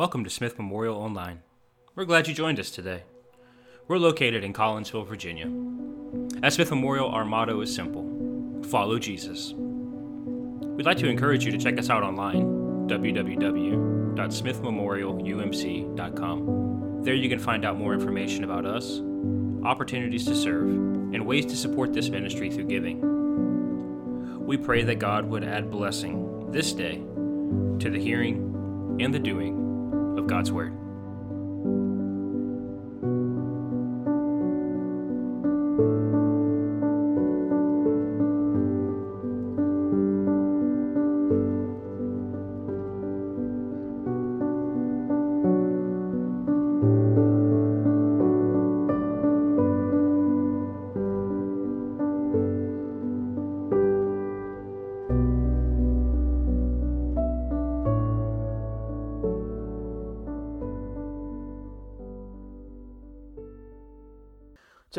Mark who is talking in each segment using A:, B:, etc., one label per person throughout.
A: Welcome to Smith Memorial Online. We're glad you joined us today. We're located in Collinsville, Virginia. At Smith Memorial, our motto is simple follow Jesus. We'd like to encourage you to check us out online, www.smithmemorialumc.com. There you can find out more information about us, opportunities to serve, and ways to support this ministry through giving. We pray that God would add blessing this day to the hearing and the doing God's Word.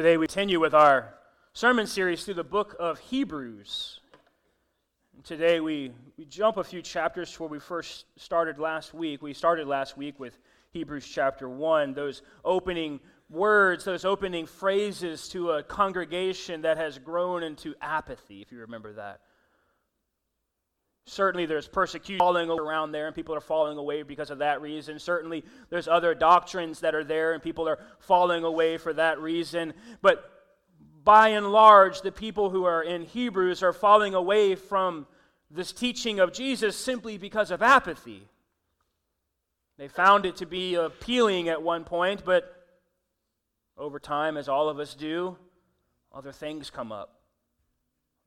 B: Today we continue with our sermon series through the book of Hebrews. Today we, we jump a few chapters to where we first started last week. We started last week with Hebrews chapter 1, those opening words, those opening phrases to a congregation that has grown into apathy, if you remember that. Certainly, there's persecution falling around there, and people are falling away because of that reason. Certainly, there's other doctrines that are there, and people are falling away for that reason. But by and large, the people who are in Hebrews are falling away from this teaching of Jesus simply because of apathy. They found it to be appealing at one point, but over time, as all of us do, other things come up,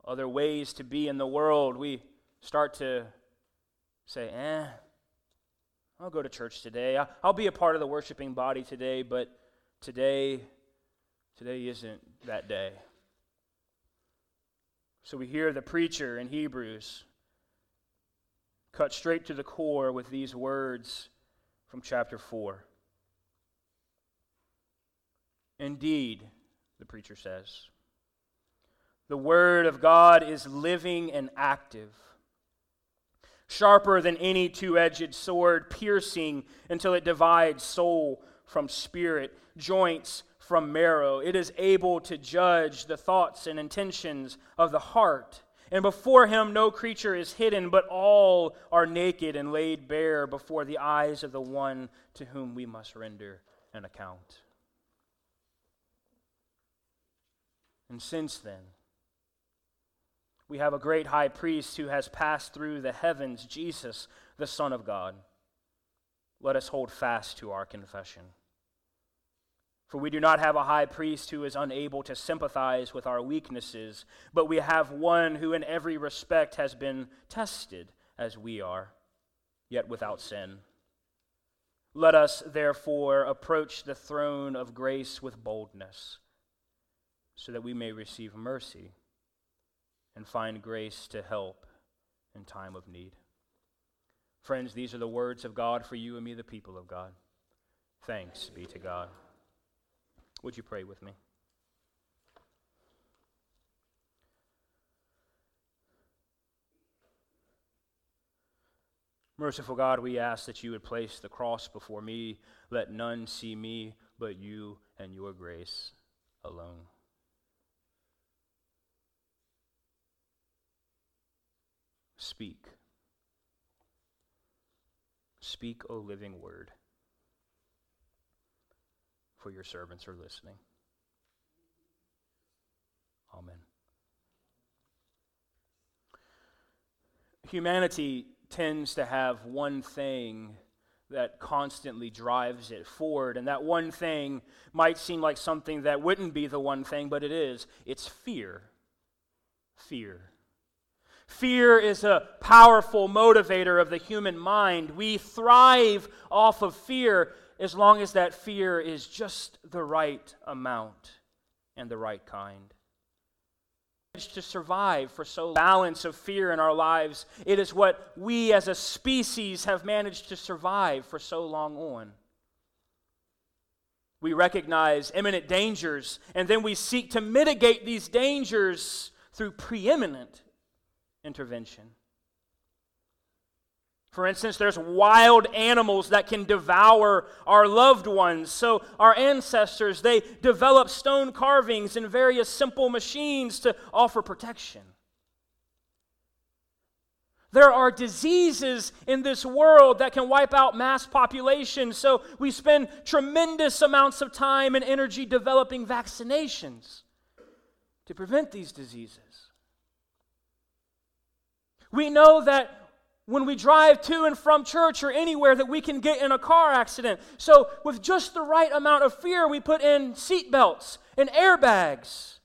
B: other ways to be in the world. We start to say, eh, I'll go to church today. I'll be a part of the worshiping body today, but today, today isn't that day. So we hear the preacher in Hebrews cut straight to the core with these words from chapter 4. Indeed, the preacher says, the Word of God is living and active sharper than any two edged sword, piercing until it divides soul from spirit, joints from marrow. It is able to judge the thoughts and intentions of the heart. And before him no creature is hidden, but all are naked and laid bare before the eyes of the one to whom we must render an account. And since then, we have a great high priest who has passed through the heavens, Jesus, the Son of God. Let us hold fast to our confession. For we do not have a high priest who is unable to sympathize with our weaknesses, but we have one who in every respect has been tested as we are, yet without sin. Let us, therefore, approach the throne of grace with boldness, so that we may receive mercy and find grace to help in time of need. Friends, these are the words of God for you and me, the people of God. Thanks be to God. Would you pray with me? Merciful God, we ask that you would place the cross before me. Let none see me but you and your grace alone. Speak. Speak, O living word, for your servants are listening. Amen. Humanity tends to have one thing that constantly drives it forward, and that one thing might seem like something that wouldn't be the one thing, but it is. It's fear. Fear. Fear is a powerful motivator of the human mind. We thrive off of fear as long as that fear is just the right amount and the right kind. To survive for so balance of fear in our lives, it is what we as a species have managed to survive for so long on. We recognize imminent dangers, and then we seek to mitigate these dangers through preeminent intervention. For instance, there's wild animals that can devour our loved ones. So our ancestors, they developed stone carvings and various simple machines to offer protection. There are diseases in this world that can wipe out mass populations, so we spend tremendous amounts of time and energy developing vaccinations to prevent these diseases. We know that when we drive to and from church or anywhere that we can get in a car accident. So, with just the right amount of fear, we put in seat belts and airbags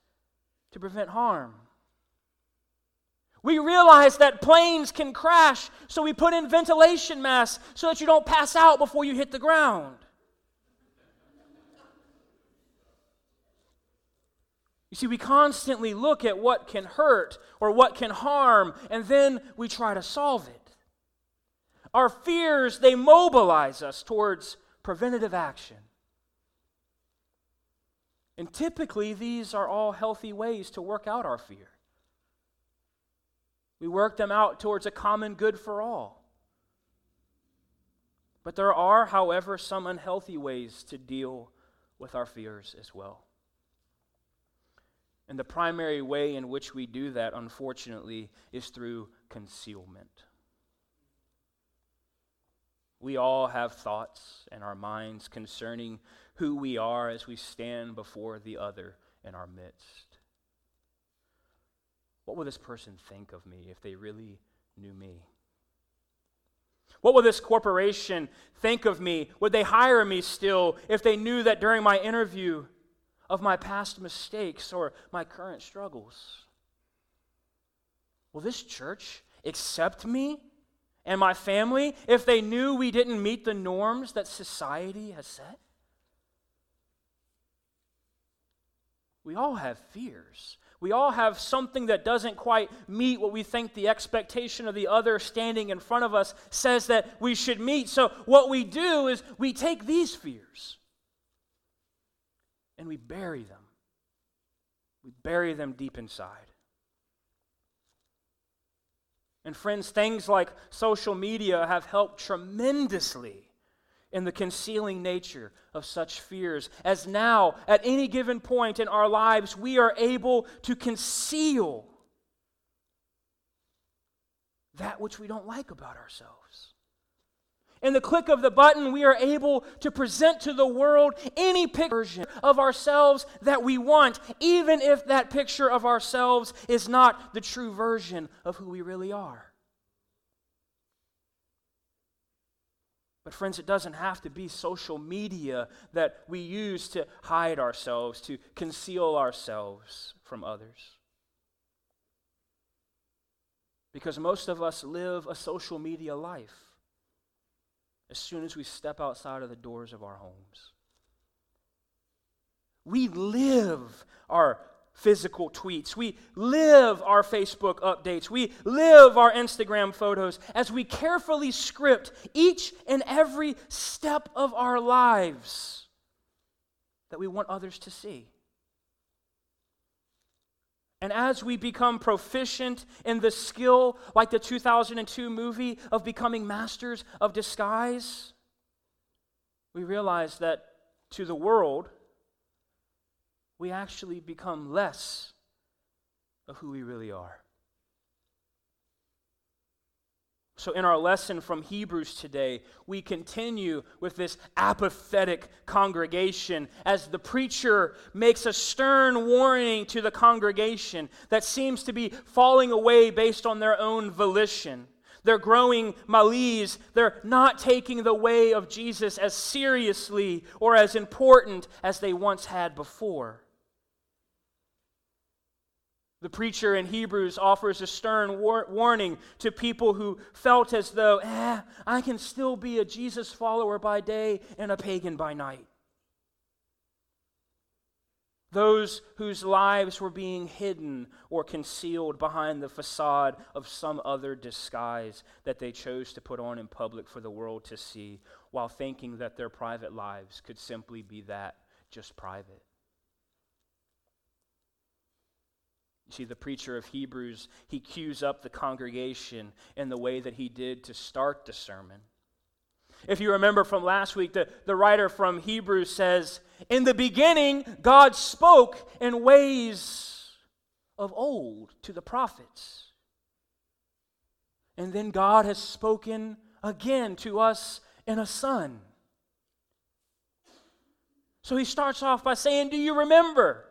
B: to prevent harm. We realize that planes can crash, so we put in ventilation masks so that you don't pass out before you hit the ground. You see, we constantly look at what can hurt or what can harm, and then we try to solve it. Our fears, they mobilize us towards preventative action. And typically, these are all healthy ways to work out our fear. We work them out towards a common good for all. But there are, however, some unhealthy ways to deal with our fears as well. And the primary way in which we do that, unfortunately, is through concealment. We all have thoughts in our minds concerning who we are as we stand before the other in our midst. What will this person think of me if they really knew me? What will this corporation think of me? Would they hire me still if they knew that during my interview of my past mistakes or my current struggles? Will this church accept me and my family if they knew we didn't meet the norms that society has set? We all have fears. We all have something that doesn't quite meet what we think the expectation of the other standing in front of us says that we should meet. So, what we do is we take these fears and we bury them. We bury them deep inside. And friends, things like social media have helped tremendously in the concealing nature of such fears, as now, at any given point in our lives, we are able to conceal that which we don't like about ourselves. In the click of the button, we are able to present to the world any picture of ourselves that we want, even if that picture of ourselves is not the true version of who we really are. But, friends, it doesn't have to be social media that we use to hide ourselves, to conceal ourselves from others. Because most of us live a social media life as soon as we step outside of the doors of our homes. We live our physical tweets. We live our Facebook updates. We live our Instagram photos as we carefully script each and every step of our lives that we want others to see. And as we become proficient in the skill, like the 2002 movie, of becoming masters of disguise, we realize that to the world, we actually become less of who we really are. So, in our lesson from Hebrews today, we continue with this apathetic congregation as the preacher makes a stern warning to the congregation that seems to be falling away based on their own volition. They're growing malaise. They're not taking the way of Jesus as seriously or as important as they once had before. The preacher in Hebrews offers a stern war- warning to people who felt as though, eh, I can still be a Jesus follower by day and a pagan by night. Those whose lives were being hidden or concealed behind the facade of some other disguise that they chose to put on in public for the world to see, while thinking that their private lives could simply be that, just private. You see, the preacher of Hebrews, he cues up the congregation in the way that he did to start the sermon. If you remember from last week, the, the writer from Hebrews says, In the beginning, God spoke in ways of old to the prophets. And then God has spoken again to us in a son. So he starts off by saying, Do you remember?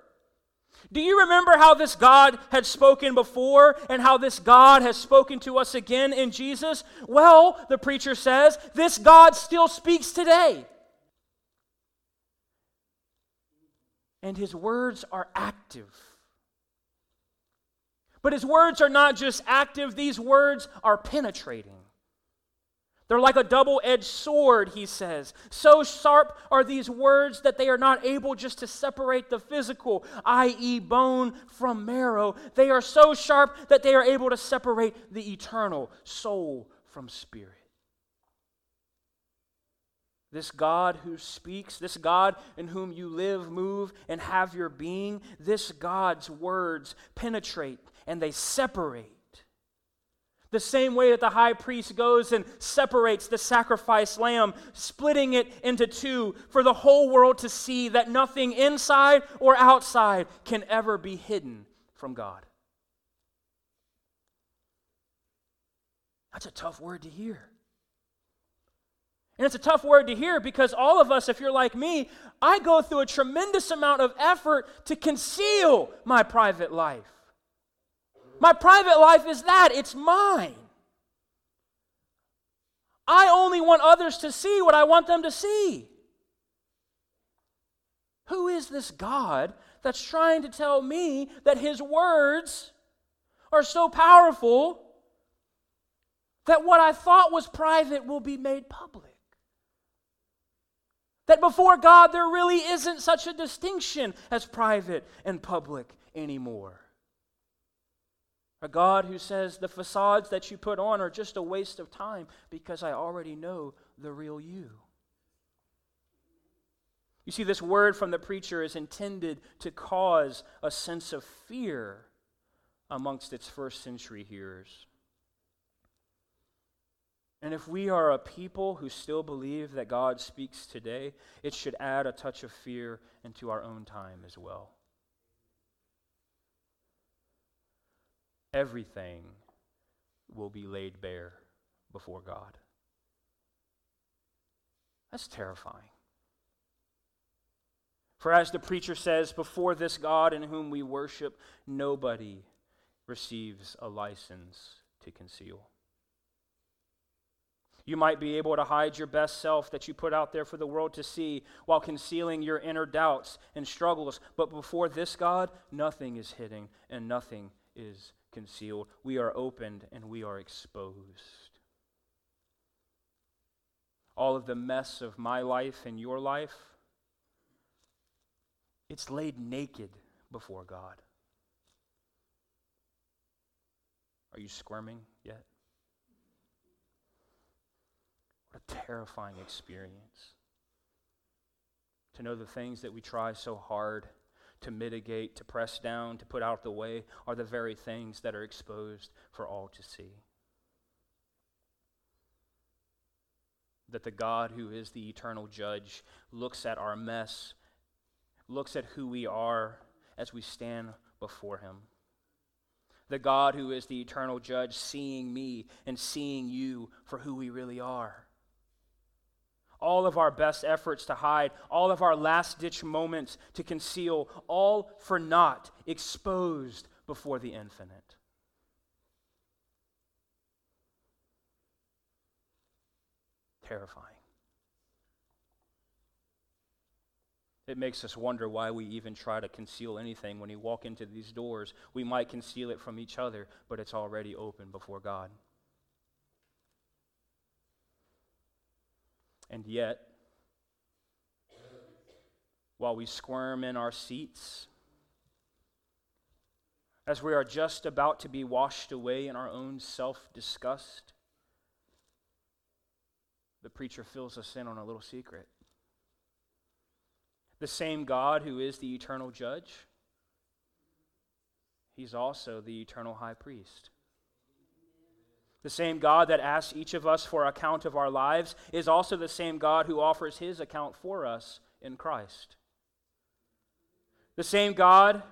B: Do you remember how this God had spoken before and how this God has spoken to us again in Jesus? Well, the preacher says, this God still speaks today. And his words are active. But his words are not just active, these words are penetrating. They're like a double edged sword, he says. So sharp are these words that they are not able just to separate the physical, i.e., bone from marrow. They are so sharp that they are able to separate the eternal, soul from spirit. This God who speaks, this God in whom you live, move, and have your being, this God's words penetrate and they separate the same way that the high priest goes and separates the sacrificed lamb, splitting it into two for the whole world to see that nothing inside or outside can ever be hidden from God. That's a tough word to hear. And it's a tough word to hear because all of us, if you're like me, I go through a tremendous amount of effort to conceal my private life. My private life is that, it's mine. I only want others to see what I want them to see. Who is this God that's trying to tell me that his words are so powerful that what I thought was private will be made public? That before God, there really isn't such a distinction as private and public anymore. A God who says the facades that you put on are just a waste of time because I already know the real you. You see, this word from the preacher is intended to cause a sense of fear amongst its first century hearers. And if we are a people who still believe that God speaks today, it should add a touch of fear into our own time as well. Everything will be laid bare before God. That's terrifying. For as the preacher says, before this God in whom we worship, nobody receives a license to conceal. You might be able to hide your best self that you put out there for the world to see while concealing your inner doubts and struggles. But before this God, nothing is hidden and nothing is concealed. We are opened and we are exposed. All of the mess of my life and your life, it's laid naked before God. Are you squirming yet? What a terrifying experience. To know the things that we try so hard to mitigate, to press down, to put out the way are the very things that are exposed for all to see. That the God who is the eternal judge looks at our mess, looks at who we are as we stand before him. The God who is the eternal judge seeing me and seeing you for who we really are all of our best efforts to hide, all of our last ditch moments to conceal, all for naught, exposed before the infinite. Terrifying. It makes us wonder why we even try to conceal anything. When we walk into these doors, we might conceal it from each other, but it's already open before God. And yet, while we squirm in our seats, as we are just about to be washed away in our own self disgust, the preacher fills us in on a little secret. The same God who is the eternal judge, He's also the eternal high priest. The same God that asks each of us for account of our lives is also the same God who offers his account for us in Christ. The same God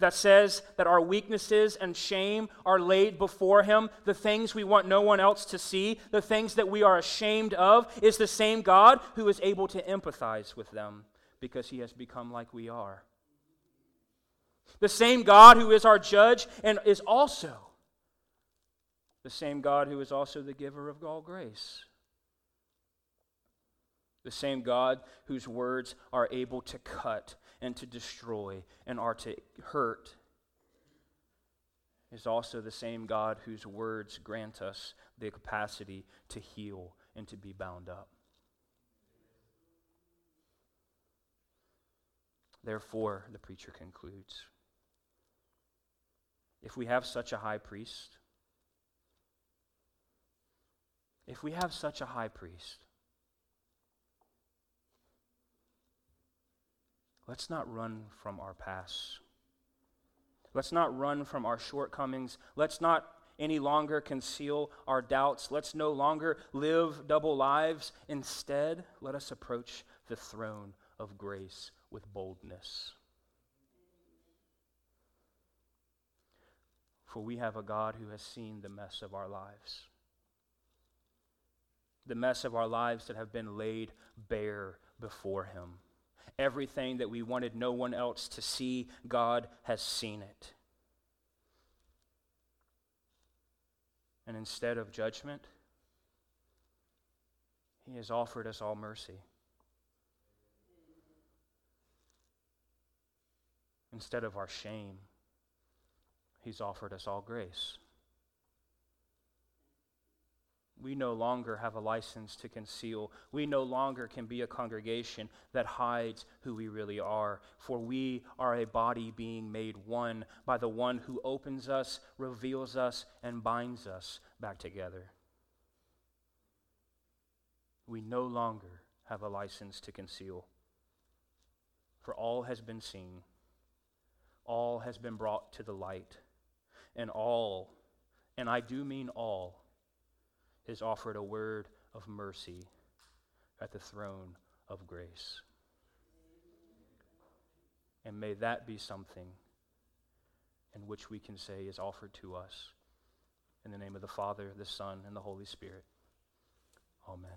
B: that says that our weaknesses and shame are laid before him, the things we want no one else to see, the things that we are ashamed of, is the same God who is able to empathize with them because he has become like we are. The same God who is our judge and is also the same God who is also the giver of all grace. The same God whose words are able to cut and to destroy and are to hurt is also the same God whose words grant us the capacity to heal and to be bound up. Therefore, the preacher concludes if we have such a high priest, if we have such a high priest, let's not run from our past. Let's not run from our shortcomings. Let's not any longer conceal our doubts. Let's no longer live double lives. Instead, let us approach the throne of grace with boldness. For we have a God who has seen the mess of our lives. The mess of our lives that have been laid bare before Him. Everything that we wanted no one else to see, God has seen it. And instead of judgment, He has offered us all mercy. Instead of our shame, He's offered us all grace. We no longer have a license to conceal. We no longer can be a congregation that hides who we really are, for we are a body being made one by the one who opens us, reveals us, and binds us back together. We no longer have a license to conceal, for all has been seen, all has been brought to the light and all, and I do mean all, is offered a word of mercy at the throne of grace. And may that be something in which we can say is offered to us. In the name of the Father, the Son, and the Holy Spirit. Amen.